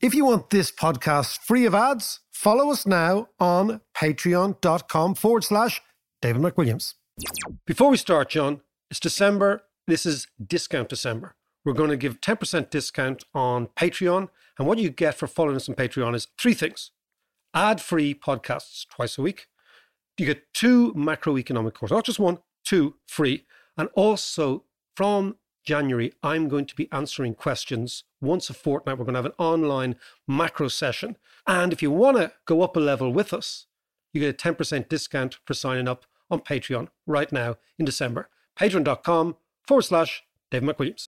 If you want this podcast free of ads, follow us now on patreon.com forward slash David McWilliams. Before we start, John, it's December. This is discount December. We're going to give 10% discount on Patreon. And what you get for following us on Patreon is three things ad free podcasts twice a week. You get two macroeconomic courses, not just one, two free. And also from January, I'm going to be answering questions once a fortnight. We're going to have an online macro session. And if you want to go up a level with us, you get a 10% discount for signing up on Patreon right now in December. Patreon.com forward slash Dave McWilliams.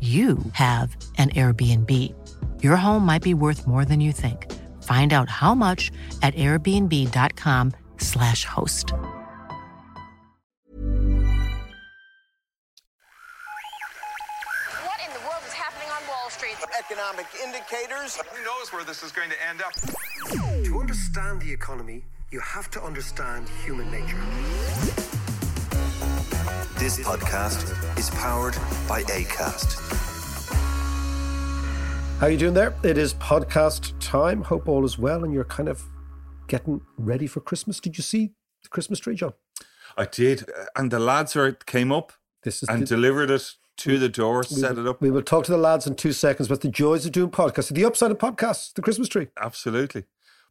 you have an Airbnb. Your home might be worth more than you think. Find out how much at airbnb.com/slash host. What in the world is happening on Wall Street? Economic indicators. Who knows where this is going to end up? To understand the economy, you have to understand human nature. This podcast is powered by ACAST. How are you doing there? It is podcast time. Hope all is well and you're kind of getting ready for Christmas. Did you see the Christmas tree, John? I did, uh, and the lads are came up This is and the- delivered it to the door, we set will- it up. We will talk to the lads in two seconds. But the joys of doing podcasts, the upside of podcasts, the Christmas tree. Absolutely.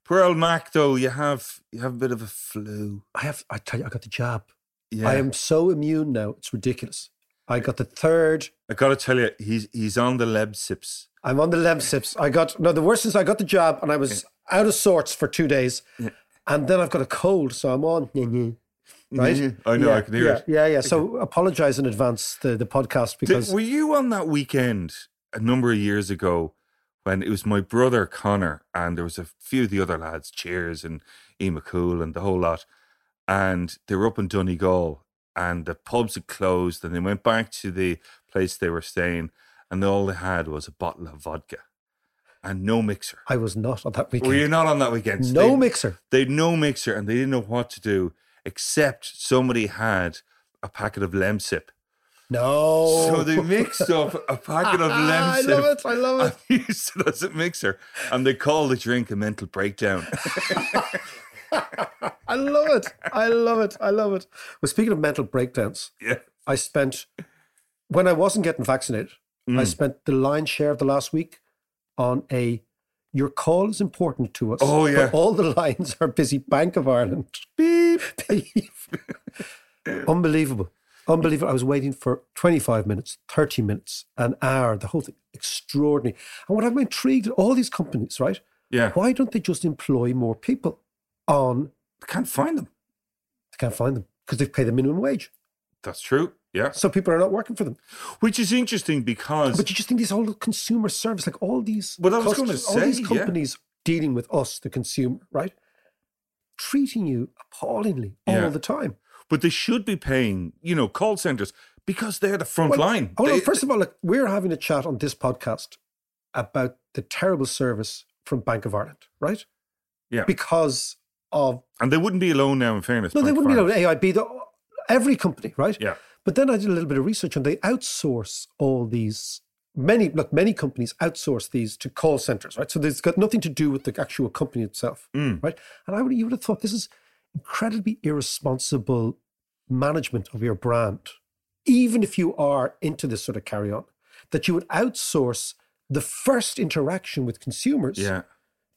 Poor old Mac, though, you have you have a bit of a flu. I have. I tell you, I got the jab. Yeah, I am so immune now. It's ridiculous. I got the third. I got to tell you, he's he's on the Lemsips. I'm on the Lemsips. I got no. The worst is I got the job and I was out of sorts for two days, and then I've got a cold, so I'm on. Mm-hmm. Right? Mm-hmm. I know, Yeah, I can hear yeah, it. Yeah, yeah. So apologize in advance the the podcast Did- because were you on that weekend a number of years ago when it was my brother Connor and there was a few of the other lads, Cheers and E McCool and the whole lot, and they were up in Donegal and the pubs had closed and they went back to the place they were staying and all they had was a bottle of vodka and no mixer. I was not on that weekend. Were you not on that weekend? No they- mixer. They had no mixer and they didn't know what to do except somebody had a packet of Lemsip. No. So they mixed up a packet of Lemsip. I love it. I love it. and used it as a mixer, and they call the drink a mental breakdown. I love it. I love it. I love it. Well, speaking of mental breakdowns, yeah, I spent when I wasn't getting vaccinated. I Mm. spent the lion's share of the last week on a. Your call is important to us. Oh, yeah. all the lines are busy. Bank of Ireland. beep. Beep. Unbelievable. Unbelievable. I was waiting for 25 minutes, 30 minutes, an hour, the whole thing. Extraordinary. And what I'm intrigued, all these companies, right? Yeah, Why don't they just employ more people on, I can't find them. they can't find them because they've paid the minimum wage. That's true. Yeah, So people are not working for them. which is interesting because But you just think this whole consumer service, like all these, Well, I was gonna all these say, yeah. companies dealing with us, the consumer, right? Treating you appallingly Yeah. all the time. but they should be paying, you know, call centers because they're the front Well, line. hold on. They- First of all, look, we're having a chat on this podcast about the terrible service from Bank of Ireland, right? yeah, Because of and they wouldn't be alone now. In fairness, no, they wouldn't be alone. AIB, the, every company, right? Yeah, But then I did a little bit of research and they outsource all these. Many look, many companies outsource these to call centers, right? So there's got nothing to do with the actual company itself, Mm. right? And I would you would have thought this is incredibly irresponsible management of your brand, even if you are into this sort of carry on, that you would outsource the first interaction with consumers yeah,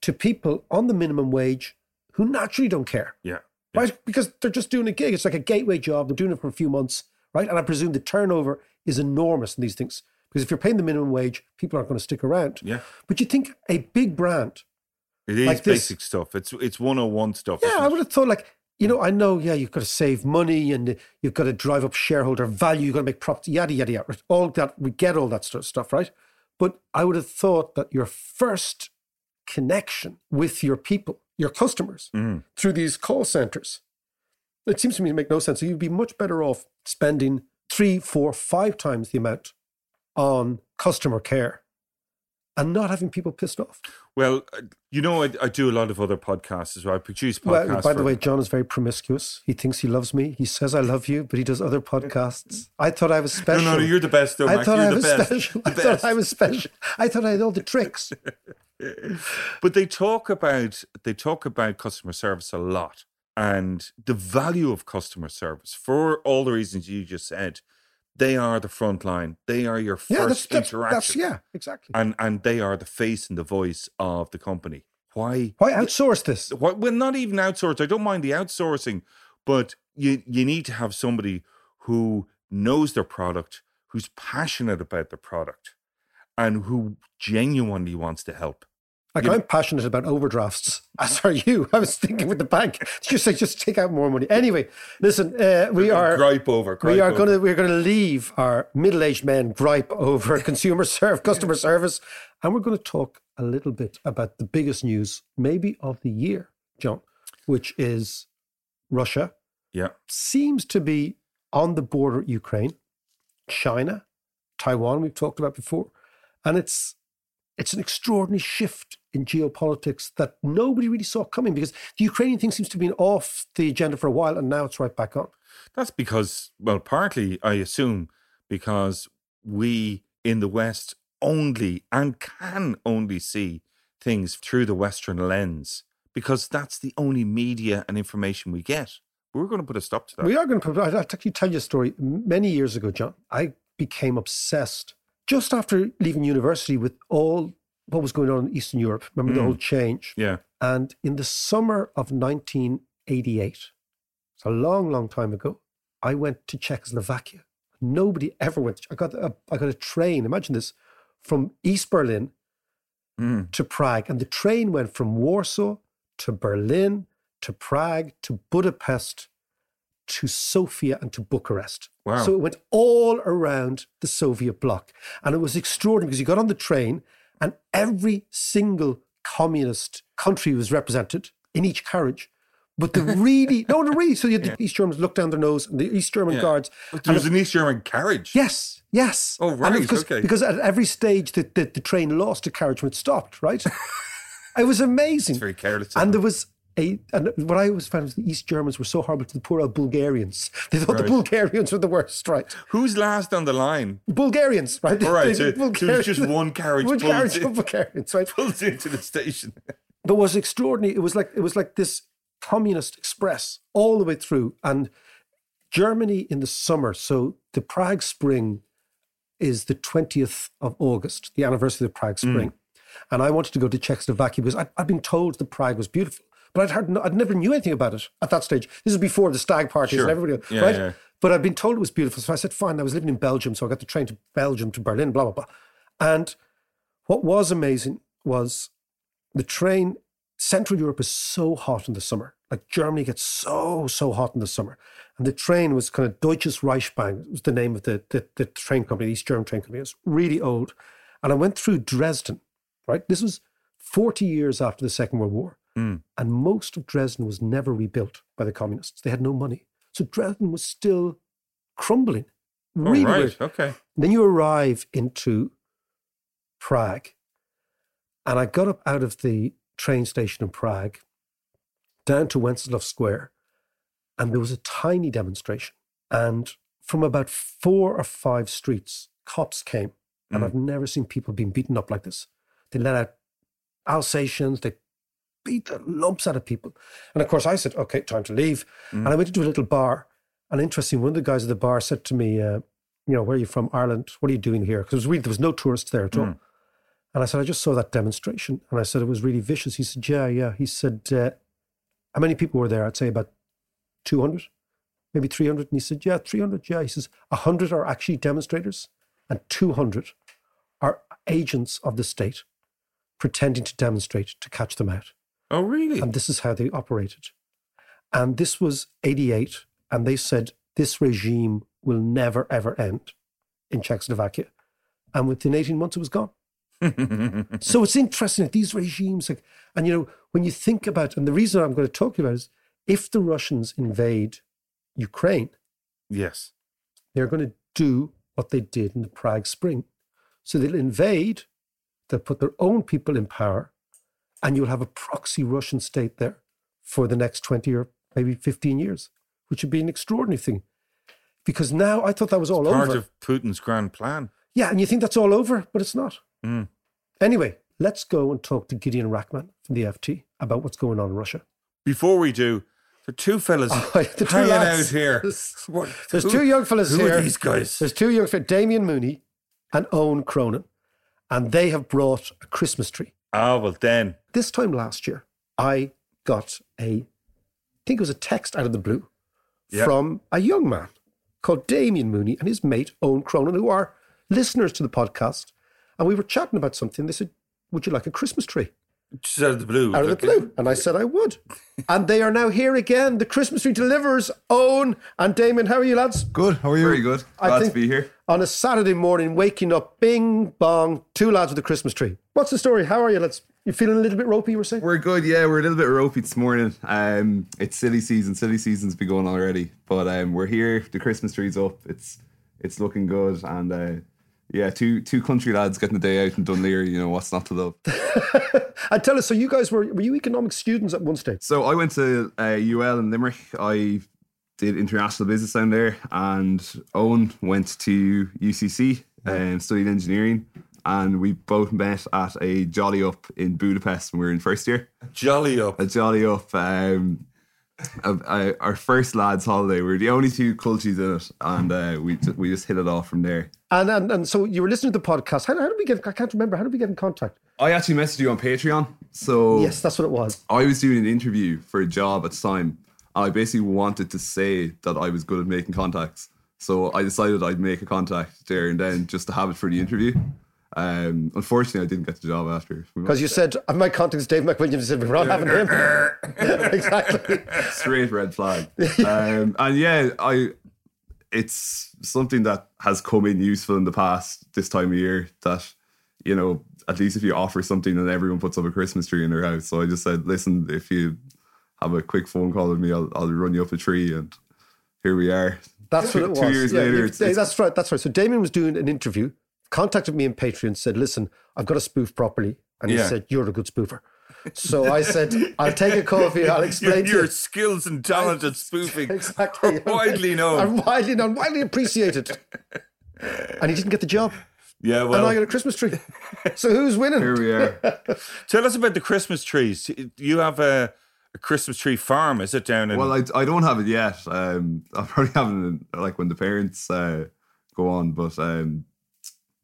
to people on the minimum wage who naturally don't care yeah. right? Because they're just doing a gig. It's like a gateway job. They're doing it for a few months, right? And I presume the turnover is enormous in these things Because if you're paying the minimum wage, people aren't going to stick around. Yeah. But you think a big brand, It is Like this. basic stuff. It's it's 101 stuff. yeah, I would have thought like, you know, I know, yeah, you've got to save money and you've got to drive up shareholder value, you've got to make profits, yada, yada, yada. All that, we get all that sort of stuff, right? But I would have thought that your first connection with your people, your customers, Mhm. through these call centers, it seems to me to make no sense. So you'd be much better off spending three, four, five times the amount on customer care and not having people pissed off. Well, uh, you know, I, I do a lot of other podcasts as well. I produce podcasts. Well, by the for- way, John is very promiscuous. He thinks he loves me. He says I love you, but he does other podcasts. I thought I was special. no, no, you're the best, though, I thought You're I was best. special. I thought. I was special. I thought I had all the tricks. but they talk about they talk about customer service a lot and the value of customer service for all the reasons you just said. They are the front line. They are your first Yeah, that's, that's, interaction. that's yeah, exactly. and and they are the face and the voice of the company. Why? Why outsource this? Why, well, not even outsource. I don't mind the outsourcing, but you you need to have somebody who knows their product, who's passionate about the product, and who genuinely wants to help. Like You- I'm passionate about overdrafts. As are you. I was thinking with the bank, just say just take out more money. Anyway, listen, uh, we are gripe over. Gripe we are going to we're going to leave our middle-aged men gripe over consumer serve customer service, and we're going to talk a little bit about the biggest news, maybe of the year, John, which is Russia Yeah. seems to be on the border Ukraine, China, Taiwan. We've talked about before, and it's it's an extraordinary shift in geopolitics that nobody really saw coming because the Ukrainian thing seems to have been off the agenda for a while, and now it's right back on. That's because, well, partly, I assume, because we in the West only and can only see things through the Western lens because that's the only media and information we get. We're going to put a stop to that. We are going to. Put I'll actually tell you a story. Many years ago, John, I became obsessed just after leaving university with all what was going on in Eastern Europe. Remember the Mm. whole change. yeah. And in the summer of 1988, it's a long, long time ago, I went to Czechoslovakia. Nobody ever went. I got a, I got a train. Imagine this, from East Berlin Mm. to Prague, and the train went from Warsaw to Berlin to Prague to Budapest to Sofia and to Bucharest. Wow. So it went all around the Soviet bloc. And it was extraordinary because you got on the train and every single communist country was represented in each carriage. But the really, no, no, really. So you had the East Germans look down their nose and the East German Yeah. guards. But there was an East German carriage. Yes, yes. Oh, right, because, okay. Because at every stage the, the, the train lost a carriage when it stopped, right? it was amazing. It's very careless. and there was a, and what I always found was the East Germans were so horrible to the poor old Bulgarians. They thought the Bulgarians were the worst, right? Who's last on the line? Bulgarians, right? All right, The so, so it was just one carriage One carriage in- Bulgarians, right? pulled into the station. But was extraordinary, it was like it was like this communist express all the way through. And Germany in the summer, so the Prague Spring is the 20th of August, the anniversary of the Prague hmm. Spring. And I wanted to go to Czechoslovakia because I'd, I'd been told that Prague was beautiful, but I'd heard I'd never knew anything about it at that stage. This is before the stag parties Sure. and everybody, Yeah, right? yeah. But I'd been told it was beautiful. So I said, fine. I was living in Belgium. So I got the train to Belgium, to Berlin, blah, blah, blah. And what was amazing was the train, Central Europe is so hot in the summer. Like Germany gets so, so hot in the summer. And the train was kind of Deutsches Reichsbahn, was the name of the, the, the train company, the East German train company. It was really old. And I went through Dresden, right? This was 40 years after the Second World War. Mm. And most of Dresden was never rebuilt by the communists. They had no money. So Dresden was still crumbling. Oh, Really right. weird. Okay. Then you arrive into Prague. And I got up out of the train station in Prague down to Wenceslas Square. And there was a tiny demonstration. And from about four or five streets, cops came. And Mm. I've never seen people being beaten up like this. They let out Alsatians, they beat the lumps out of people. And of course, I said, okay, time to leave. And I went into a little bar. And interesting, one of the guys at the bar said to me, uh, you know, where are you from? Ireland. What are you doing here? Because really, there was no tourists there at all. And I said, I just saw that demonstration. And I said, it was really vicious. He said, yeah, yeah. He said, uh, how many people were there? I'd say about 200, maybe 300. And he said, yeah, 300. Yeah. He says, 100 are actually demonstrators and 200 are agents of the state pretending to demonstrate to catch them out. Oh, really? And this is how they operated. And this was 88. And they said this regime will never, ever end in Czechoslovakia. And within 18 months, it was gone. so it's interesting that these regimes, like, and you know, when you think about, and the reason I'm going to talk about is if the Russians invade Ukraine, yes. they're going to do what they did in the Prague Spring. So they'll invade, they'll put their own people in power, and you'll have a proxy Russian state there for the next 20 or maybe 15 years, which would be an extraordinary thing. Because now I thought that was all Part over. Part of Putin's grand plan. yeah, and you think that's all over, but it's not. Mm. Anyway, let's go and talk to Gideon Rachman from the FT about what's going on in Russia. Before we do, there are two fellas Oh, the two hanging lads. out here. There's- There's who- two young fellas Who here. are these guys? There's two young fellas, Damien Mooney and Owen Cronin, and they have brought a Christmas tree. Ah, well then. This time last year, I got a, I think it was a text out of the blue Yeah. from a young man called Damien Mooney and his mate Owen Cronin, who are listeners to the podcast. And we were chatting about something. They said, Would you like a Christmas tree? Just out of the blue. out of the blue. And I said I would. and they are now here again. The Christmas tree delivers. Owen and Damien, how are you lads? Good. How are you? Very good. I Glad think- to be here. On a Saturday morning, waking up, bing bong, two lads with a Christmas tree. What's the story? How are you? Let's. You feeling a little bit ropey? You were saying. We're good. Yeah, we're a little bit ropey this morning. Um, it's silly season. Silly season's been going already, but um, we're here. The Christmas tree's up. It's it's looking good, and uh, yeah, two two country lads getting the day out in Dún Laoghaire. You know what's not to love. and tell us. So you guys were were you economics students at one stage? So I went to uh, UL in Limerick. I did international business down there, and Owen went to UCC and studied engineering. And we both met at a jolly up in Budapest when we were in first year. Jolly up. a jolly up. Um, a, a, our first lads' holiday. We were the only two cultures in it, and uh, we ju- we just hit it off from there. And, and and so you were listening to the podcast. How, how did we get? I can't remember. How did we get in contact? I actually messaged you on Patreon. So Yes, that's what it was. I was doing an interview for a job at the time. I basically wanted to say that I was good at making contacts. So I decided I'd make a contact there and then just to have it for the interview. Um, unfortunately, I didn't get the job after. Because you said my contact is Dave McWilliams. Said we're not having him. exactly. straight red flag. Um, and yeah, I it's something that has come in useful in the past this time of year that you know at least if you offer something and everyone puts up a Christmas tree in their house. So I just said, listen, if you have a quick phone call with me, I'll, I'll run you up a tree, and here we are. That's what it was. Two years Yeah, later, it's, it's- that's right. That's right. So Damien was doing an interview, contacted me in Patreon, said, "Listen, I've got to spoof properly," and he Yeah. said, "You're a good spoofer." So I said, "I'll take a you. I'll Your, explain to your you." skills and talent at spoofing Exactly. are widely known. I'm widely known, widely appreciated. And he didn't get the job. yeah, well, and I got a Christmas tree. So who's winning? here we are. tell us about the Christmas trees. You have a, a Christmas tree farm, is it down in? Well, I, I don't have it yet. Um, I'll probably have it like when the parents uh, go on. But um,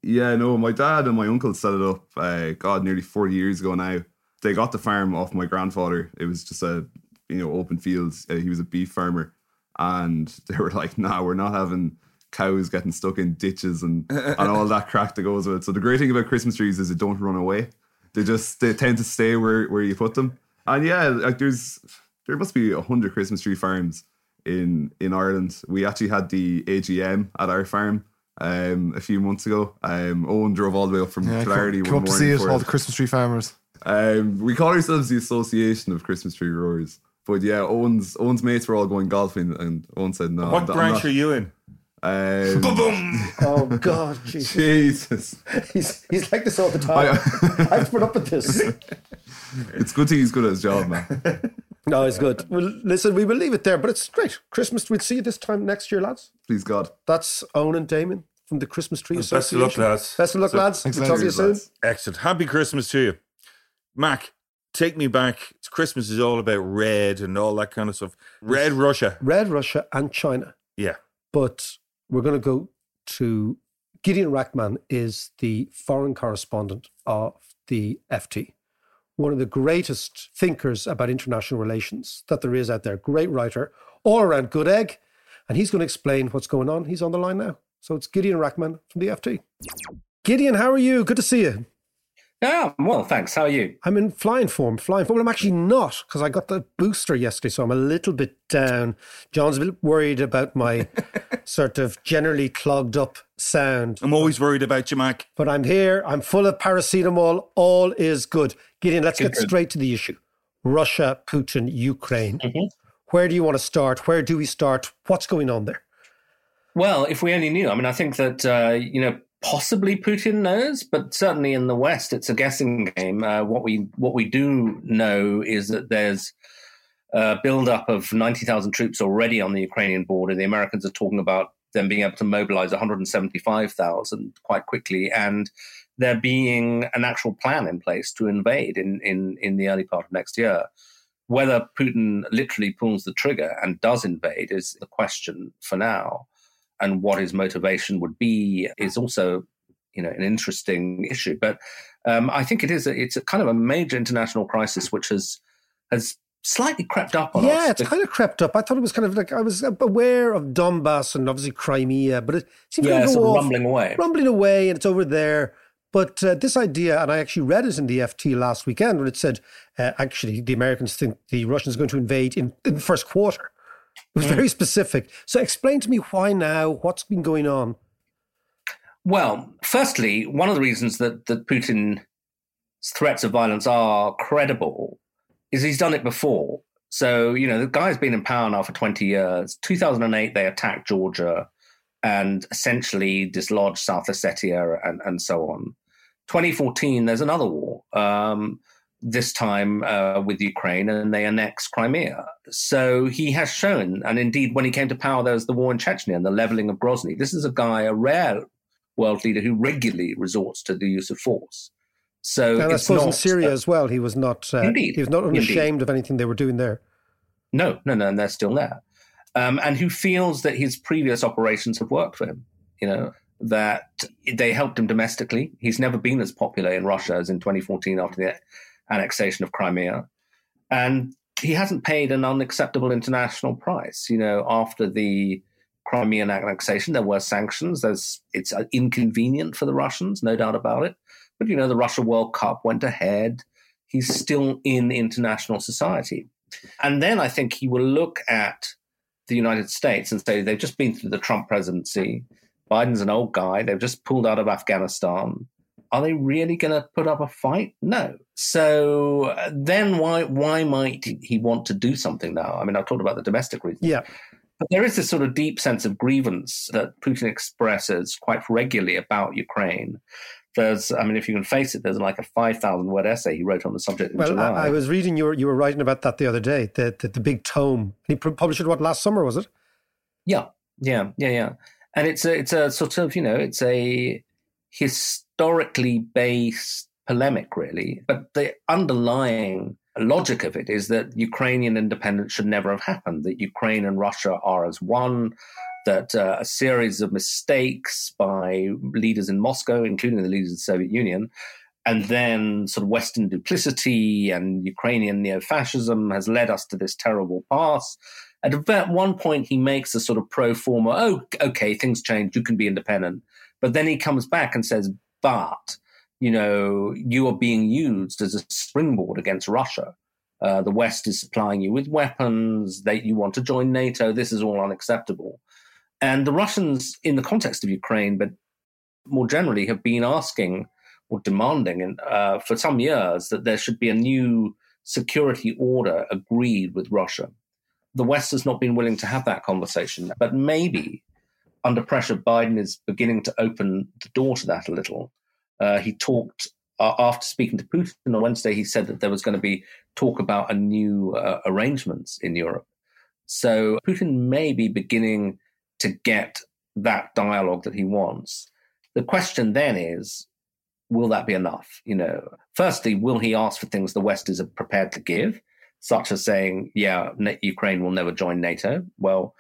yeah, no, my dad and my uncle set it up. Uh, God, nearly forty years ago now. They got the farm off my grandfather. It was just a you know open fields. Uh, he was a beef farmer, and they were like, "Nah, we're not having." Cows getting stuck in ditches and, and all that crack that goes with it. So the great thing about Christmas trees is they don't run away. They just they tend to stay where, where you put them. And yeah, like there's there must be a hundred Christmas tree farms in in Ireland. We actually had the AGM at our farm um, a few months ago. Um, Owen drove all the way up from Yeah, Clarity come, one come up to see it, all the Christmas tree farmers. um, we call ourselves the Association of Christmas Tree Growers. But yeah, Owen's Owen's mates were all going golfing, and Owen said, "No, what I'm branch not." are you in? Um, Oh God, Jesus. Jesus, He's, he's like this all the time. I have to put up with this. it's good thing he's good at his job, man. No, it's good. Well, listen, we will leave it there, but it's great. Christmas, we'll see you this time next year, lads. Please God. That's Owen and Damon from the Christmas Tree Best of Association. luck, lads. Best of luck, lads. We'll talk to you lads. soon. Lads. Excellent. Happy Christmas to you. Mac, take me back. It's Christmas is all about red and all that kind of stuff. Red Russia. Red Russia and China. Yeah. But we're going to go to Gideon Rachman is the foreign correspondent of the FT, one of the greatest thinkers about international relations that there is out there. Great writer, all around good egg. And he's going to explain what's going on. He's on the line now. So it's Gideon Rachman from the FT. Gideon, how are you? Good to see you. Yeah, well, thanks. How are you? I'm in flying form, flying form. Well, I'm actually not because I got the booster yesterday, so I'm a little bit down. John's a bit worried about my sort of generally clogged up sound. I'm always worried about you, Mac. But I'm here. I'm full of paracetamol. All is good. Gideon, let's Good, get good. straight to the issue. Russia, Putin, Ukraine. Mhm. Where do you want to start? Where do we start? What's going on there? Well, if we only knew. I mean, I think that, uh, you know, possibly Putin knows, but certainly in the West, it's a guessing game. Uh, what we what we do know is that there's a buildup of 90,000 troops already on the Ukrainian border. The Americans are talking about them being able to mobilize 175,000 quite quickly. And there being an actual plan in place to invade in, in, in the early part of next year. Whether Putin literally pulls the trigger and does invade is the question for now. And what his motivation would be is also, you know, an interesting issue. But um, I think it is a, it's a kind of a major international crisis which has has slightly crept up on us. Yeah, it's kind of crept up. I thought it was kind of like I was aware of Donbass and obviously Crimea, but it seems yeah, to go sort of off, rumbling away. rumbling away, and it's over there. But uh, this idea, and I actually read it in the FT last weekend when it said, uh, actually, the Americans think the Russians are going to invade in, in the first quarter. It was very specific. So explain to me why now, what's been going on? Well, firstly, one of the reasons that, that Putin's threats of violence are credible is he's done it before. So, you know, the guy's been in power now for 20 years. 2008, they attacked Georgia and essentially dislodged South Ossetia and, and so on. 2014, there's another war, um, this time uh, with Ukraine, and they annex Crimea. So he has shown, and indeed, when he came to power, there was the war in Chechnya and the leveling of Grozny. This is a guy, a rare world leader who regularly resorts to the use of force. So And I suppose in not- Syria as well, he was not uh, Indeed. he was not Indeed. unashamed of anything they were doing there. No, no, no, and they're still there. Um, and who feels that his previous operations have worked for him. You know, that they helped him domestically. He's never been as popular in Russia as in 2014 after the annexation of Crimea. And he hasn't paid an unacceptable international price. You know, after the Crimean annexation, there were sanctions. There's, it's uh, inconvenient for the Russians, no doubt about it. But, you know, the Russia World Cup went ahead. He's still in international society. And then I think he will look at the United States and say they've just been through the Trump presidency. Biden's an old guy. They've just pulled out of Afghanistan. Are they really going to put up a fight? No. So uh, then why why might he want to do something now? I mean, I've talked about the domestic reasons. Yeah. But there is this sort of deep sense of grievance that Putin expresses quite regularly about Ukraine. There's, I mean, if you can face it, there's like a 5,000 word essay he wrote on the subject in Well, July. I, I was reading you were, you were writing about that the other day, the, the, the big tome. He published it, what, last summer, was it? Yeah, yeah, yeah, yeah. And it's a it's a sort of you know it's a historically based polemic, really. But the underlying logic of it is that Ukrainian independence should never have happened. That Ukraine and Russia are as one. That uh, a series of mistakes by leaders in Moscow, including the leaders of the Soviet Union, and then sort of Western duplicity and Ukrainian neo-fascism has led us to this terrible pass. At one point, he makes a sort of pro forma, oh, okay, things change, you can be independent. But then he comes back and says, but, you know, you are being used as a springboard against Russia. Uh, the West is supplying you with weapons, that you want to join NATO, this is all unacceptable. And the Russians, in the context of Ukraine, but more generally, have been asking or demanding and, uh, for some years that there should be a new security order agreed with Russia. The West has not been willing to have that conversation, but maybe under pressure, Biden is beginning to open the door to that a little. Uh, he talked uh, after speaking to Putin on Wednesday. He said that there was going to be talk about a new uh, arrangements in Europe. So Putin may be beginning to get that dialogue that he wants. The question then is, will that be enough? You know, firstly, will he ask for things the West is prepared to give, such as saying, "Yeah, Ukraine will never join NATO"? Well,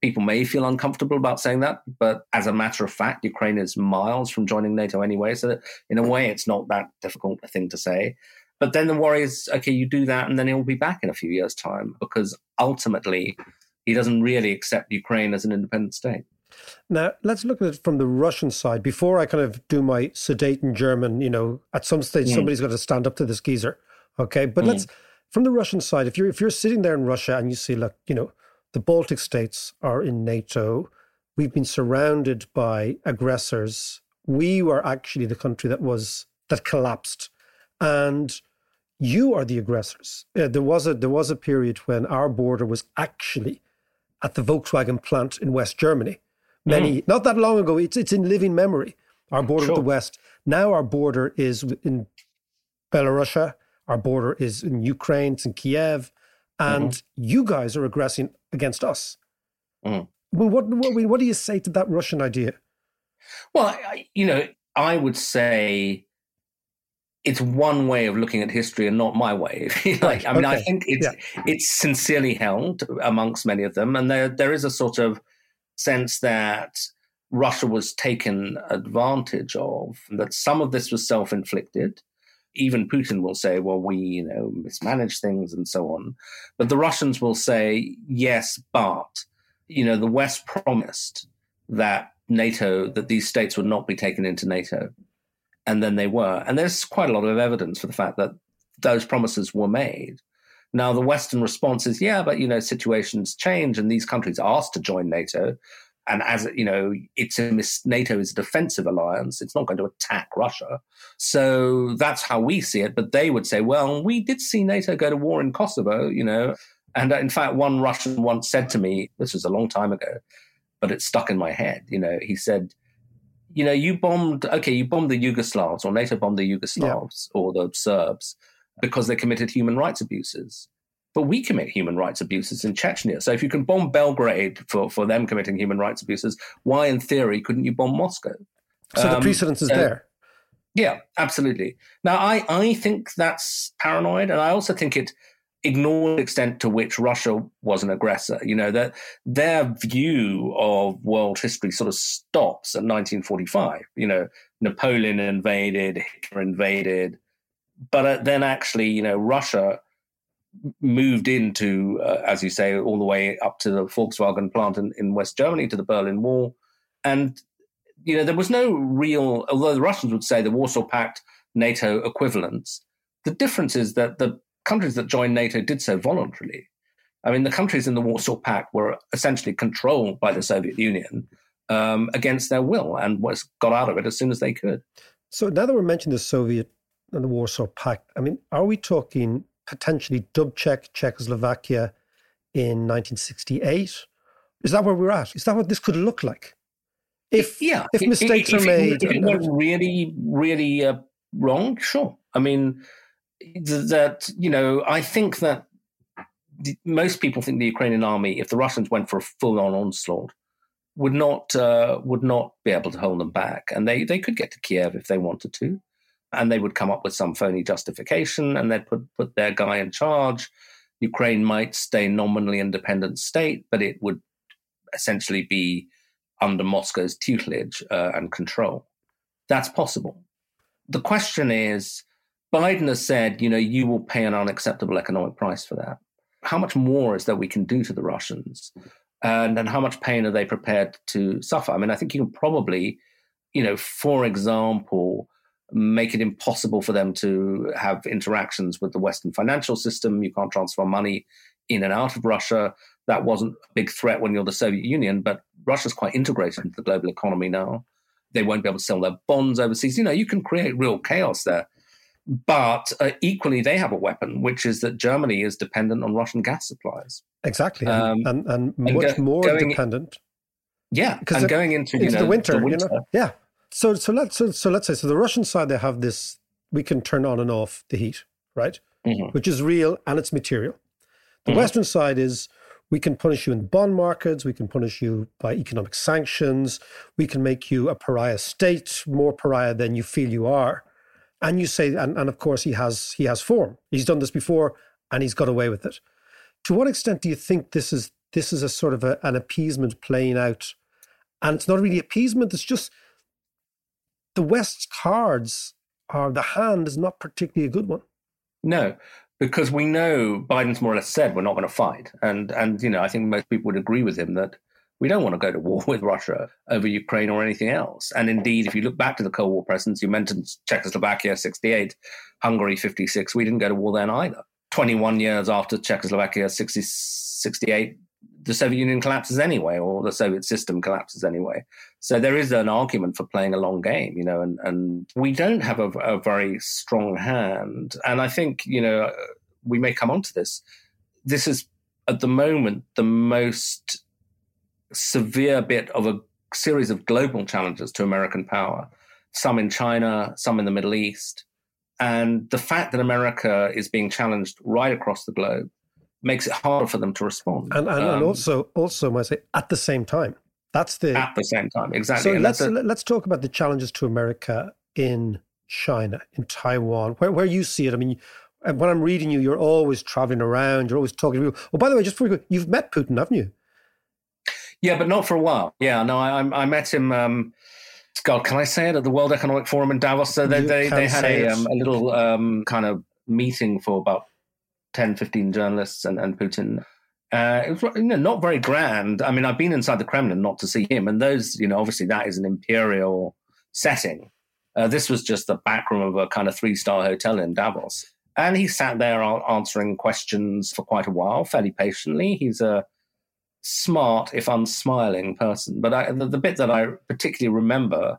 people may feel uncomfortable about saying that, but as a matter of fact, Ukraine is miles from joining NATO anyway. So, in a way, it's not that difficult a thing to say. But then the worry is, okay, you do that, and then he'll be back in a few years' time because ultimately, he doesn't really accept Ukraine as an independent state. Now, let's look at it from the Russian side. Before I kind of do my Sudeten German, you know, at some stage Mm. somebody's got to stand up to this geezer. Okay. But let's from the Russian side, if you're if you're sitting there in Russia and you see, look, you know, the Baltic states are in NATO, we've been surrounded by aggressors. We were actually the country that was that collapsed. And you are the aggressors. Uh, there was a there was a period when our border was actually at the Volkswagen plant in West Germany. Many not that long ago. It's it's in living memory. Our border with the West. Now our border is in Belarusia. Our border is in Ukraine. It's in Kiev, and you guys are aggressing against us. Mhm. Well, what, what what do you say to that Russian idea? Well, I, you know, I would say it's one way of looking at history and not my way. like, I mean, I think it's it's sincerely held amongst many of them, and there there is a sort of sense that Russia was taken advantage of, that some of this was self inflicted. Even Putin will say, "Well, we, you know, mismanage things and so on," but the Russians will say, "Yes, but." You know, the West promised that NATO, that these states would not be taken into NATO. And then they were. And there's quite a lot of evidence for the fact that those promises were made. Now, the Western response is, yeah, but, you know, situations change and these countries asked to join NATO. And as, you know, it's a mis- NATO is a defensive alliance. It's not going to attack Russia. So that's how we see it. But they would say, well, we did see NATO go to war in Kosovo, you know. And uh, in fact, one Russian once said to me, this was a long time ago, but it stuck in my head. You know, he said, you know, you bombed, okay, you bombed the Yugoslavs or NATO bombed the Yugoslavs or the Serbs because they committed human rights abuses. But we commit human rights abuses in Chechnya. So if you can bomb Belgrade for, for them committing human rights abuses, why, in theory, couldn't you bomb Moscow? So the Um, precedence is so- there. yeah, absolutely. Now, I, I think that's paranoid, and I also think it ignores the extent to which Russia was an aggressor. You know, that their view of world history sort of stops at 1945. You know, Napoleon invaded, Hitler invaded, but uh, then actually, you know, Russia moved into, uh, as you say, all the way up to the Volkswagen plant in, in West Germany to the Berlin Wall. And you know, there was no real, although the Russians would say the Warsaw Pact NATO equivalents, the difference is that the countries that joined NATO did so voluntarily. I mean, the countries in the Warsaw Pact were essentially controlled by the Soviet Union um, against their will and was got out of it as soon as they could. So now that we're mentioning the Soviet and the Warsaw Pact, I mean, are we talking potentially Dubček, Czechoslovakia in 1968? Is that where we're at? Is that what this could look like? If yeah, if mistakes if, are if made, it, if it went really, really uh, wrong, sure. I mean, that you know, I think that most people think the Ukrainian army, if the Russians went for a full-on onslaught, would not uh, would not be able to hold them back, and they they could get to Kiev if they wanted to, and they would come up with some phony justification, and they'd put put their guy in charge. Ukraine might stay nominally independent state, but it would essentially be under Moscow's tutelage uh, and control. That's possible. The question is Biden has said, you know, you will pay an unacceptable economic price for that. How much more is there we can do to the Russians? And then how much pain are they prepared to suffer? I mean, I think you can probably, you know, for example, make it impossible for them to have interactions with the Western financial system. You can't transfer money in and out of Russia. That wasn't a big threat when you're the Soviet Union, but Russia's quite integrated into the global economy now. They won't be able to sell their bonds overseas. You know, you can create real chaos there. But uh, equally, they have a weapon, which is that Germany is dependent on Russian gas supplies. exactly, and, Um, and, and and much go- more dependent Yeah, because and going into, into know, the winter, the you know? Yeah. So so let's so, so let's say so the Russian side they have this we can turn on and off the heat, right? Mhm. Which is real and it's material. The Mhm. Western side is we can punish you in bond markets, we can punish you by economic sanctions, we can make you a pariah state, more pariah than you feel you are. And you say, and, and of course he has he has form. He's done this before and he's got away with it. To what extent do you think this is this is a sort of a, an appeasement playing out? And it's not really appeasement, it's just the West's cards are the hand is not particularly a good one. No, because we know Biden's more or less said we're not going to fight, and and you know I think most people would agree with him that We don't want to go to war with Russia over Ukraine or anything else. And indeed, if you look back to the Cold War presidents, you mentioned Czechoslovakia 68, Hungary 56, we didn't go to war then either. 21 years after Czechoslovakia 60, 68, the Soviet Union collapses anyway, or the Soviet system collapses anyway. So there is an argument for playing a long game, you know, and, and we don't have a, a very strong hand. And I think, you know, we may come on to this. This is at the moment the most severe bit of a series of global challenges to American power, some in China, some in the Middle East. And the fact that America is being challenged right across the globe makes it harder for them to respond. And, and, um, and also, also, I say, at the same time, that's the at the same time exactly. So let's a, let's talk about the challenges to America in China, in Taiwan, where where you see it. I mean, when I'm reading you, you're always traveling around. You're always talking to people. Oh, by the way, just before you go, you've met Putin, haven't you? Yeah, but not for a while. Yeah, no, I, I met him. Um, God, can I say it at the World Economic Forum in Davos? So they they, they had a, um, a little um, kind of meeting for about 10, 15 journalists and, and Putin. Uh, it was you know, not very grand. I mean, I've been inside the Kremlin not to see him, and those, you know, obviously that is an imperial setting. Uh, this was just the back room of a kind of three star hotel in Davos. And he sat there answering questions for quite a while, fairly patiently. He's a smart, if unsmiling person. But I, the, the bit that I particularly remember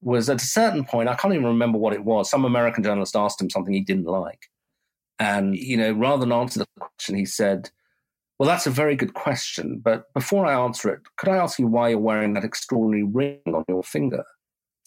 was at a certain point, I can't even remember what it was. Some American journalist asked him something he didn't like. And, you know, rather than answer the question, he said, Well, that's a very good question. But before I answer it, could I ask you why you're wearing that extraordinary ring on your finger?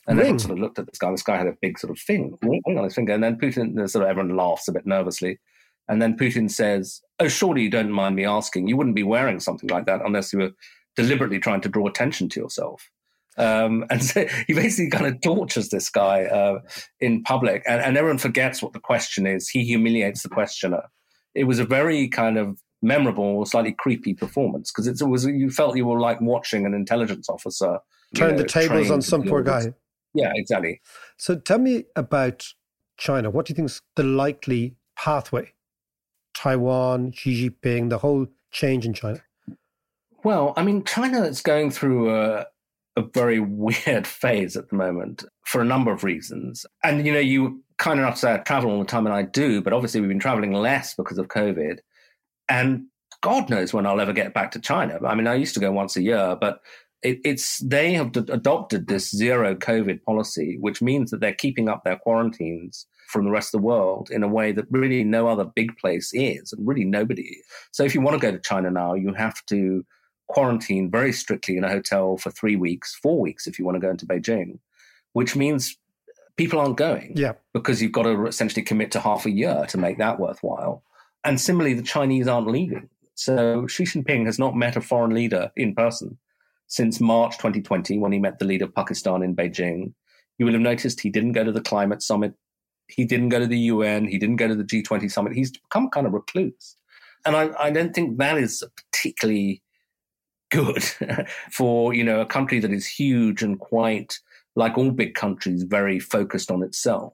And ring. everyone sort of looked at this guy. This guy had a big sort of thing, ring on his finger. And then Putin, sort of everyone laughs a bit nervously. And then Putin says, Oh, surely you don't mind me asking. You wouldn't be wearing something like that unless you were deliberately trying to draw attention to yourself. Um, and so he basically kind of tortures this guy uh, in public, and, and everyone forgets what the question is. He humiliates the questioner. It was a very kind of memorable, slightly creepy performance because it was you felt you were like watching an intelligence officer turn the tables on some poor guy. Yeah, exactly. So tell me about China. What do you think is the likely pathway? Taiwan, Xi Jinping, the whole change in China. Well, I mean, China is going through a, a very weird phase at the moment for a number of reasons. And, you know, you kind of enough to say I travel all the time, and I do, but obviously we've been traveling less because of COVID. And God knows when I'll ever get back to China. I mean, I used to go once a year, but it, it's they have adopted this zero COVID policy, which means that they're keeping up their quarantines from the rest of the world in a way that really no other big place is, and really nobody. So if you want to go to China now, you have to quarantine very strictly in a hotel for three weeks, four weeks if you want to go into Beijing, which means people aren't going. Yeah. Because you've got to essentially commit to half a year to make that worthwhile. And similarly, the Chinese aren't leaving. So Xi Jinping has not met a foreign leader in person since March 2020 when he met the leader of Pakistan in Beijing. You will have noticed he didn't go to the climate summit. He didn't go to the UN. He didn't go to the G20 summit. He's become kind of recluse. And I, I don't think that is particularly good for you know a country that is huge and quite like all big countries very focused on itself.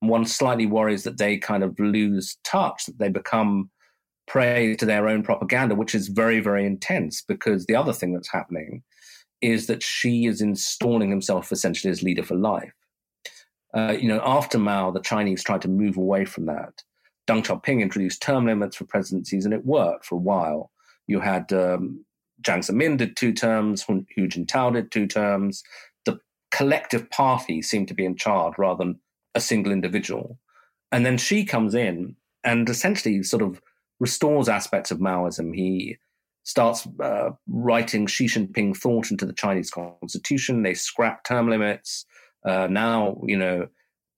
One slightly worries that they kind of lose touch that they become prey to their own propaganda which is very very intense because the other thing that's happening is that Xi is installing himself essentially as leader for life. Uh, you know after mao the chinese tried to move away from that. Deng xiaoping introduced term limits for presidencies and it worked for a while. You had um, Jiang Zemin did two terms, Hu Jintao did two terms. The collective party seemed to be in charge rather than a single individual. And then Xi comes in and essentially sort of restores aspects of Maoism. He starts uh, writing Xi Jinping thought into the Chinese constitution. They scrap term limits. Uh, now, you know,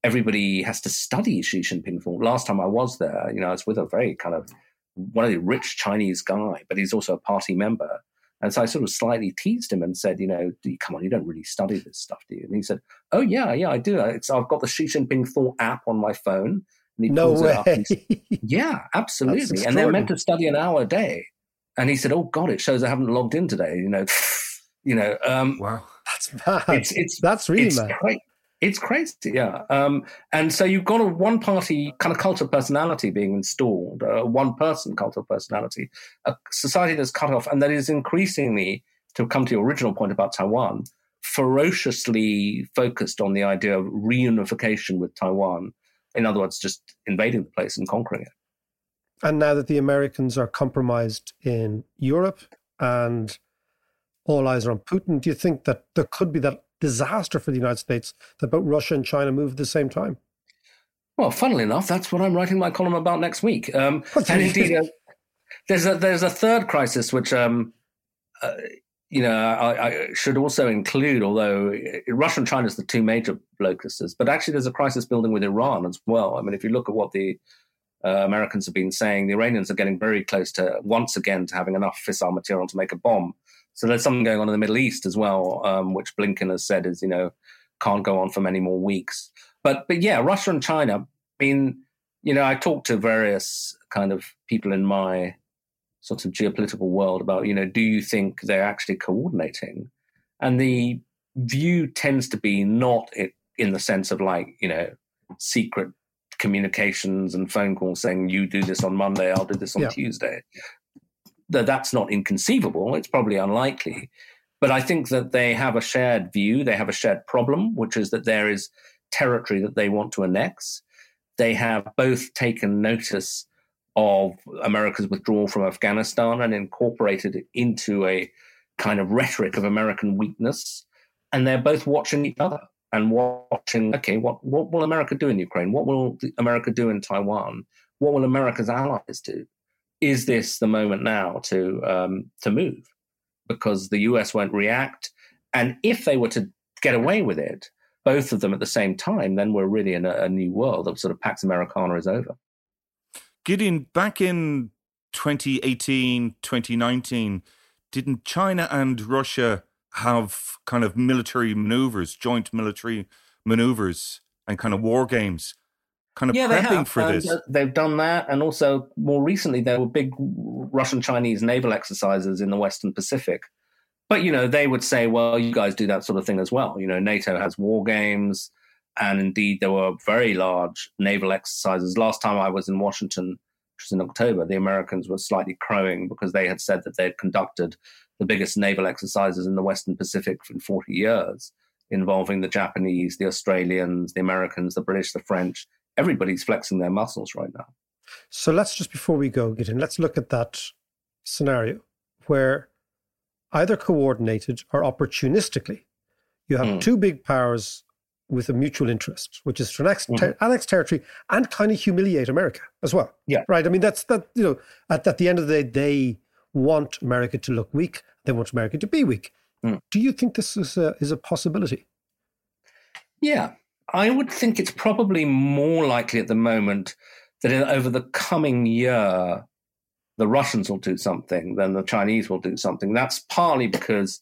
everybody has to study Xi Jinping thought. Last time I was there, you know, I was with a very kind of one of the rich Chinese guy, but he's also a party member. And so I sort of slightly teased him and said, you know, come on, you don't really study this stuff, do you? And he said, oh, yeah, yeah, I do. It's, I've got the Xi Jinping Thought app on my phone. And he no pulls way. it up. And yeah, absolutely. And they're meant to study an hour a day. And he said, oh, God, it shows I haven't logged in today. You know, you know. Um, wow. That's mad. It's, it's, That's really it's mad. Great. It's crazy, yeah. Um, and so you've got a one party kind of cult of personality being installed, a one person cult of personality, a society that's cut off and that is increasingly to come to your original point about Taiwan, ferociously focused on the idea of reunification with Taiwan. In other words, just invading the place and conquering it. And now that the Americans are compromised in Europe and all eyes are on Putin, do you think that there could be that disaster for the United States that both Russia and China move at the same time? Well, funnily enough, that's what I'm writing my column about next week. Um, and indeed, uh, there's a there's a third crisis which um, uh, you know I, I, should also include, although Russia and China is the two major locuses, but actually there's a crisis building with Iran as well. I mean, if you look at what the uh, Americans have been saying, the Iranians are getting very close to once again to having enough fissile material to make a bomb. So there's something going on in the Middle East as well, um, which Blinken has said is you know can't go on for many more weeks. But but yeah, Russia and China. I mean, you know, I talked to various kind of people in my sort of geopolitical world about you know, do you think they're actually coordinating? And the view tends to be not it, in the sense of like you know secret communications and phone calls saying you do this on Monday, I'll do this on yeah. Tuesday. That that's not inconceivable. It's probably unlikely. But I think that they have a shared view, they have a shared problem, which is that there is territory that they want to annex. They have both taken notice of America's withdrawal from Afghanistan and incorporated it into a kind of rhetoric of American weakness. And they're both watching each other and watching, okay, what, what will America do in Ukraine? What will America do in Taiwan? What will America's allies do? Is this the moment now to um, to move? Because the US won't react, and if they were to get away with it, both of them at the same time, then we're really in a, a new world of sort of Pax Americana is over. Gideon, back in 2018, 2019, didn't China and Russia have kind of military maneuvers, joint military maneuvers, and kind of war games, kind of yeah, prepping for and, this. Uh, they've done that, and also more recently there were big Russian Chinese naval exercises in the Western Pacific. But you know, they would say, "Well, you guys do that sort of thing as well." You know, NATO has war games, and indeed there were very large naval exercises. Last time I was in Washington, which was in October, the Americans were slightly crowing because they had said that they had conducted the biggest naval exercises in the Western Pacific in 40 years, involving the Japanese, the Australians, the Americans, the British, the French. Everybody's flexing their muscles right now. So let's just before we go, get in, let's look at that scenario where either coordinated or opportunistically, you have mm. two big powers with a mutual interest, which is to annex, mm-hmm. ter- annex territory and kind of humiliate America as well. Yeah. Right. I mean, that's that, you know, at, at the end of the day, they want America to look weak. They want America to be weak. Mm. Do you think this is a, is a possibility? Yeah, I would think it's probably more likely at the moment that in, over the coming year, the Russians will do something than the Chinese will do something. That's partly because,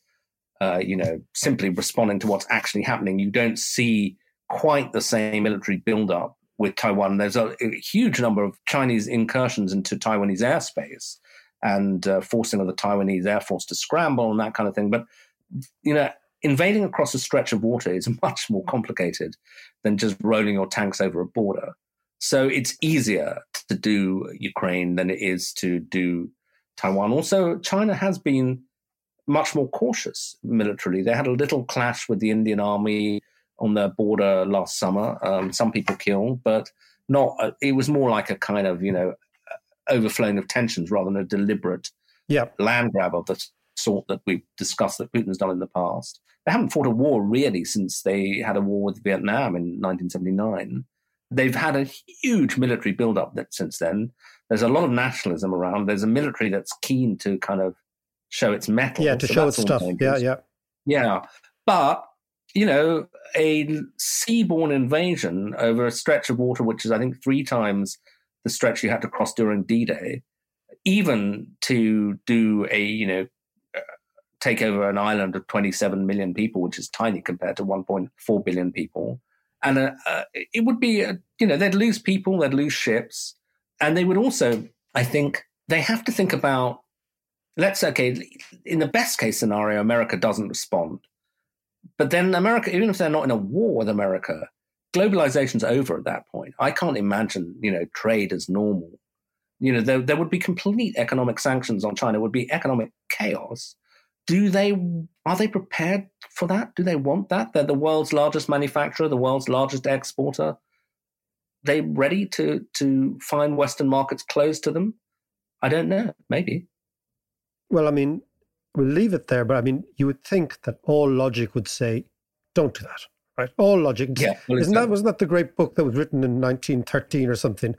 uh, you know, simply responding to what's actually happening, you don't see quite the same military buildup with Taiwan. There's a, a huge number of Chinese incursions into Taiwanese airspace and uh, forcing of the Taiwanese Air Force to scramble and that kind of thing. But, you know, invading across a stretch of water is much more complicated than just rolling your tanks over a border. So it's easier to do Ukraine than it is to do Taiwan. Also, China has been much more cautious militarily. They had a little clash with the Indian army on their border last summer. Um, some people killed, but not. Uh, it was more like a kind of you know overflowing of tensions rather than a deliberate yep. land grab of the sort that we've discussed that Putin's done in the past. They haven't fought a war really since they had a war with Vietnam in 1979. They've had a huge military buildup that since then. There's a lot of nationalism around. There's a military that's keen to kind of show its mettle. Yeah, to so show its stuff. Yeah, yeah. Yeah. But, you know, a seaborne invasion over a stretch of water, which is, I think, three times the stretch you had to cross during D-Day, even to do a you know take over an island of 27 million people, which is tiny compared to 1.4 billion people, and uh, uh, it would be uh, you know they'd lose people, they'd lose ships, and they would also, I think, they have to think about. Let's okay, in the best case scenario, America doesn't respond, but then America, even if they're not in a war with America, globalization's over at that point. I can't imagine, you know, trade as normal. You know, there, there would be complete economic sanctions on China, it would be economic chaos. Do they are they prepared for that? Do they want that? They're the world's largest manufacturer, the world's largest exporter. They ready to to find Western markets closed to them? I don't know. Maybe. Well, I mean, we'll leave it there, but I mean, you would think that all logic would say, don't do that right? All logic. Yeah, well, Isn't that wasn't that the great book that was written in 1913 or something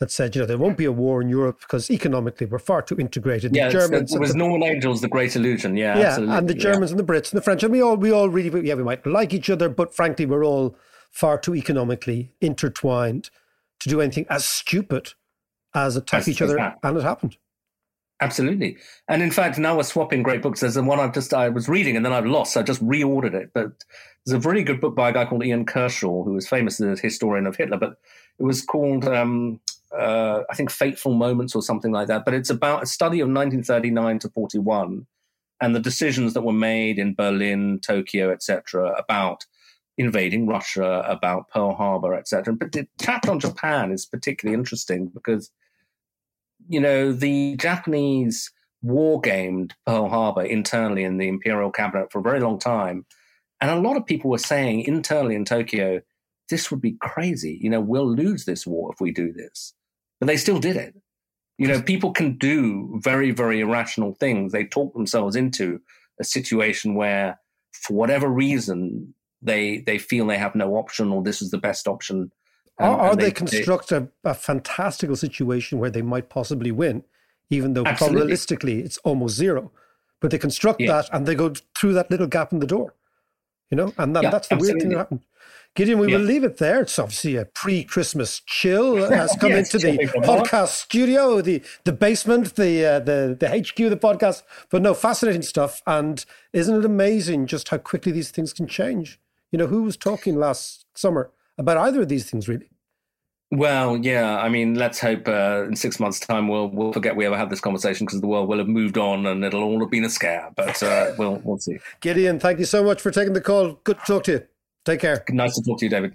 that said, you know, there won't be a war in Europe because economically we're far too integrated. Yeah, the Germans it was the, Norman Angell's The Great Illusion. Yeah, yeah, absolutely. and the Germans yeah. and the Brits and the French, and we all we all really yeah we might like each other, but frankly we're all far too economically intertwined to do anything as stupid as attack As- each other, that. and it happened. Absolutely. And in fact, now we're swapping great books. There's the one I've just I was reading and then I've lost. So I just reordered it. But there's a really good book by a guy called Ian Kershaw, who was famous as a historian of Hitler. But it was called um, uh, I think Fateful Moments or something like that. But it's about a study of 1939 to 41 and the decisions that were made in Berlin, Tokyo, etc. about invading Russia, about Pearl Harbor, etc. But the chapter on Japan is particularly interesting because you know, the Japanese war gamed Pearl Harbor internally in the imperial cabinet for a very long time. And a lot of people were saying internally in Tokyo, this would be crazy. You know, we'll lose this war if we do this. But they still did it. You know, people can do very, very irrational things. They talk themselves into a situation where, for whatever reason, they they feel they have no option or this is the best option. And- or and they, construct a, a fantastical situation where they might possibly win, even though Absolutely. probabilistically it's almost zero. But they construct Yeah. that and they go through that little gap in the door. You know, and that, Yeah, that's the weird thing that happened. Gideon, we Yeah. will leave it there. It's obviously a pre-Christmas chill has come Yes, into the podcast studio, the the basement, the uh, the the HQ, of the podcast. But no, fascinating stuff. And isn't it amazing just how quickly these things can change? You know, who was talking last summer about either of these things really? Well, yeah. I mean, let's hope uh, in six months' time we'll we'll forget we ever had this conversation because the world will have moved on and it'll all have been a scare. But uh, we'll we'll see. Gideon, thank you so much for taking the call. Good to talk to you. Take care. Nice to talk to you, David.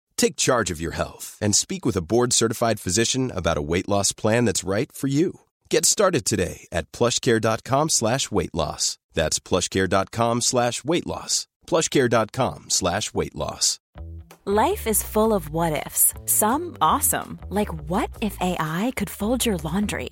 Take charge of your health and speak with a board-certified physician about a weight loss plan that's right for you. Get started today at plushcare.com slash weight loss. That's plushcare.com slash weight loss. plushcare.com slash weight loss. Life is full of what ifs. Some awesome, like what if AI could fold your laundry?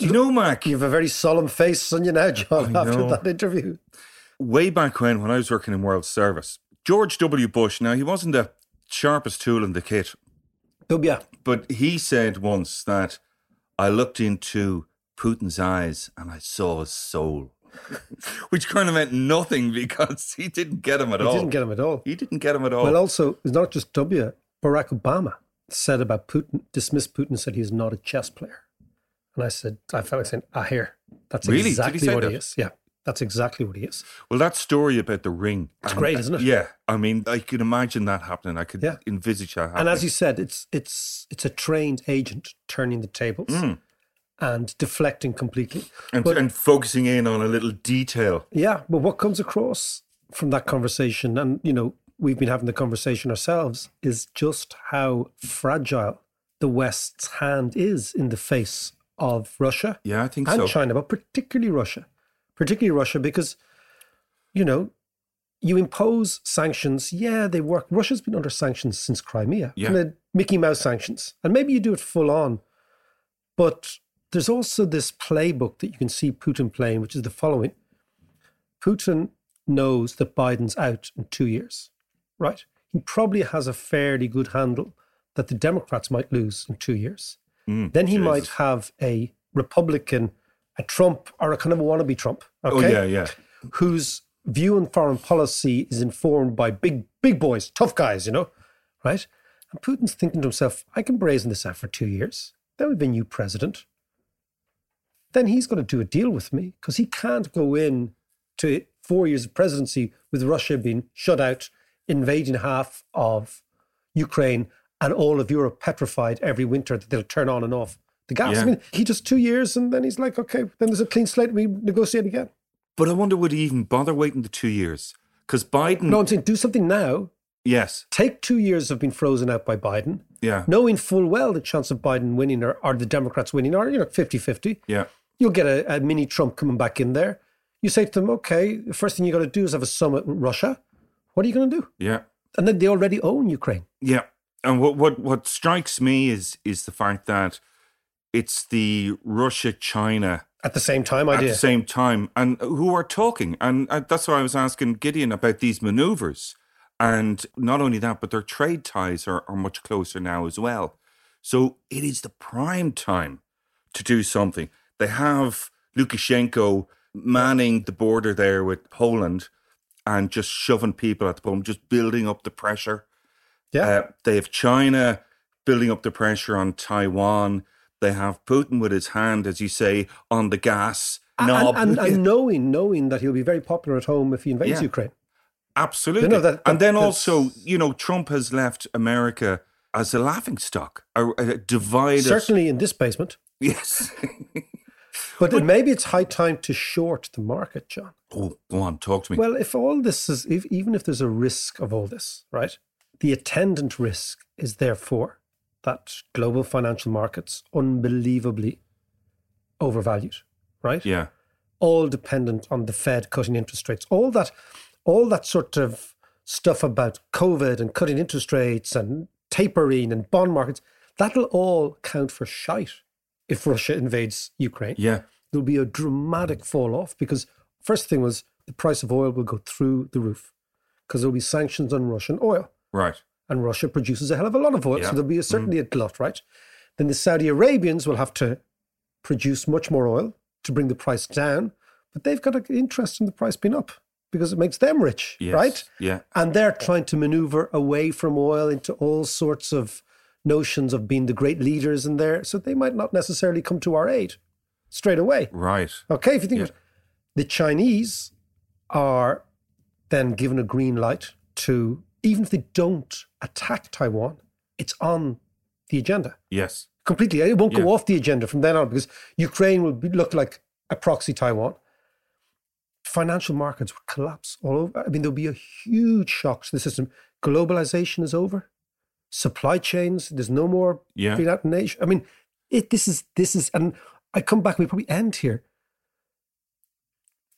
Do you know, Mark? You have a very solemn face on you now, John, I after know. that interview. way back when, when I was working in World Service, George W. Bush, now he wasn't the sharpest tool in the kit, Oh, yeah. but he said once that I looked into Putin's eyes and I saw his soul, which kind of meant nothing because he didn't get him at He all. He didn't get him at all. He didn't get him at all. Well, also, it's not just W. Barack Obama said about Putin, dismissed Putin, said he's not a chess player. And I said, I felt like saying, ah, here, that's Really? He exactly say what he that? is. Yeah, that's exactly what he is. Well, that story about the ring. It's great, isn't it? Yeah. I mean, I could imagine that happening. I could Yeah. envisage that happening. And as you said, it's it's it's a trained agent turning the tables Mm. and deflecting completely. and, but- and focusing in on a little detail. Yeah, but what comes across from that conversation, and you know, we've been having the conversation ourselves, is just how fragile the West's hand is in the face of Russia Yeah, I think and so. China, but particularly Russia, particularly Russia, because you know you impose sanctions. Yeah, they work. Russia's been under sanctions since Crimea, Yeah. of Mickey Mouse sanctions, and maybe you do it full on, but there's also this playbook that you can see Putin playing, which is the following: Putin knows that Biden's out in two years, right? He probably has a fairly good handle that the Democrats might lose in two years. Mm, Then he Jesus. might have a Republican, a Trump, or a kind of a wannabe Trump. Okay? Oh yeah, yeah. Whose view on foreign policy is informed by big, big boys, tough guys, you know, right? And Putin's thinking to himself, I can brazen this out for two years. Then we've a new president. Then he's going to do a deal with me because he can't go in to four years of presidency with Russia being shut out, invading half of Ukraine, and all of Europe petrified every winter that they'll turn on and off the gas. Yeah. I mean, he does two years and then he's like, okay, then there's a clean slate. We negotiate again. But I wonder would he even bother waiting the two years? Because Biden, No, I'm saying do something now. yes, Take two years of being frozen out by Biden, yeah, knowing full well the chance of Biden winning or, or the Democrats winning are, you know, 50 50. yeah, You'll get a, a mini Trump coming back in there. You say to them, okay, the first thing you got to do is have a summit with Russia. What are you going to do? yeah, And then they already own Ukraine. yeah. And what what what strikes me is is the fact that it's the Russia China At the same time, idea. at the same time, and who are talking. And uh, that's why I was asking Gideon about these maneuvers. And not only that, but their trade ties are, are much closer now as well. So it is the prime time to do something. They have Lukashenko manning the border there with Poland and just shoving people at the bottom, just building up the pressure. Yeah. Uh, they have China building up the pressure on Taiwan. They have Putin with his hand, as you say, on the gas knob. and, and, and knowing, knowing that he'll be very popular at home if he invades Yeah. Ukraine. Absolutely. Know, that- and then also, you know, Trump has left America as a laughing stock, a, a divided. Certainly in this basement. Yes. But, then maybe it's high time to short the market, John. oh, go on, talk to me. Well, if all this is, if, even if there's a risk of all this, right? The attendant risk is therefore that global financial markets unbelievably overvalued, right? yeah. All dependent on the Fed cutting interest rates. All that, all that sort of stuff about COVID and cutting interest rates and tapering and bond markets, that'll all count for shite if Russia invades Ukraine Yeah. there'll be a dramatic fall off because first thing was the price of oil will go through the roof because there'll be sanctions on Russian oil Right. and Russia produces a hell of a lot of oil, Yeah. so there'll be a, mm. certainly a glut, right? Then the Saudi Arabians will have to produce much more oil to bring the price down, but they've got an interest in the price being up because it makes them rich, Yes. right? Yeah. And they're trying to maneuver away from oil into all sorts of notions of being the great leaders in there, so they might not necessarily come to our aid straight away. Right. Okay, if you think Yeah. of it, the Chinese are then given a green light to, even if they don't attack Taiwan, it's on the agenda Yes. completely. It won't Yeah. go off the agenda from then on because Ukraine will be, look like a proxy Taiwan. Financial markets would collapse all over. I mean, there'll be a huge shock to the system. Globalization is over. Supply chains, there's no more Yeah. being out in Asia. I mean, it, this is this is, and I come back. We probably end here.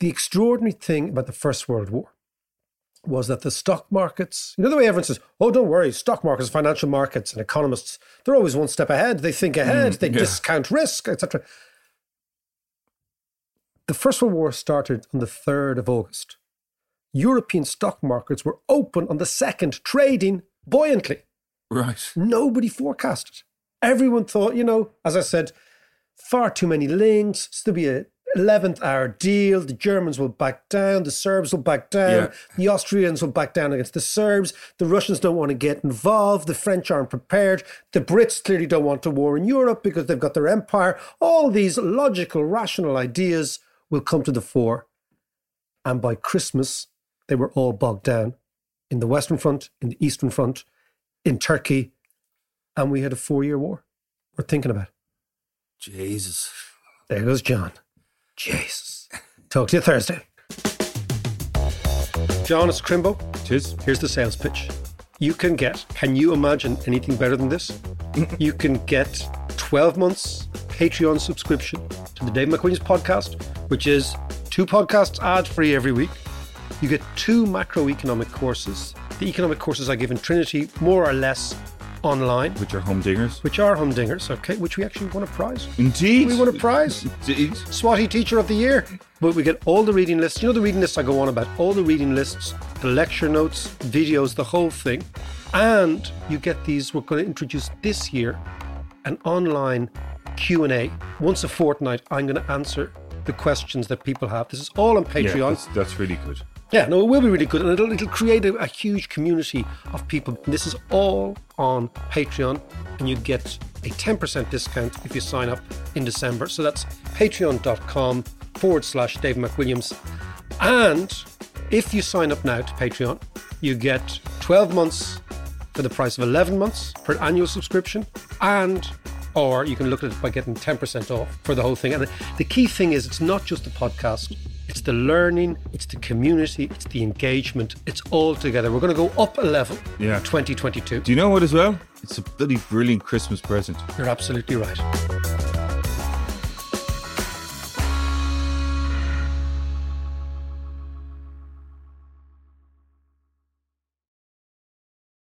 The extraordinary thing about the First World War was that the stock markets, you know, the way everyone says, oh, don't worry, stock markets, financial markets, and economists, they're always one step ahead. They think mm, ahead, they yeah. discount risk, etc. The First World War started on the 3rd of August. European stock markets were open on the 2nd, trading buoyantly. Right. Nobody forecasted. Everyone thought, you know, as I said, far too many links. To be a 11th hour deal. The Germans will back down. The Serbs will back down. Yeah. The Austrians will back down against the Serbs. The Russians don't want to get involved. The French aren't prepared. The Brits clearly don't want a war in Europe because they've got their empire. All these logical, rational ideas will come to the fore. And by Christmas, they were all bogged down in the Western Front, in the Eastern Front, in Turkey, and we had a four year war. We're thinking about it. Jesus. There goes John. Jesus. Talk to you Thursday. John, it's Crimbo. Tis. Here's the sales pitch. You can get, can you imagine anything better than this? you can get 12 months Patreon subscription to the Dave McWilliams' podcast, which is two podcasts ad free every week. You get two macroeconomic courses. The economic courses I give in Trinity, more or less online, Which are humdingers. which are humdingers, okay, which we actually won a prize. Indeed. We won a prize. Indeed. Swati Teacher of the Year. But we get all the reading lists. You know the reading lists I go on about? All the reading lists, the lecture notes, videos, the whole thing. And you get these, we're going to introduce this year an online Q&A. Once a fortnight, I'm going to answer the questions that people have. This is all on Yeah, Patreon. that's, that's really good. Yeah, no, it will be really good, and it'll, it'll create a, a huge community of people. This is all on Patreon, and you get a 10% discount if you sign up in December. So that's patreon.com forward slash Dave McWilliams. And if you sign up now to Patreon, you get 12 months for the price of 11 months an annual subscription, and or you can look at it by getting 10% off for the whole thing. And the, the key thing is it's not just the podcast, it's the learning, it's the community, it's the engagement, it's all together. We're going to go up a level Yeah. in 2022. Do you know what as well? It's a bloody brilliant Christmas present. You're absolutely right.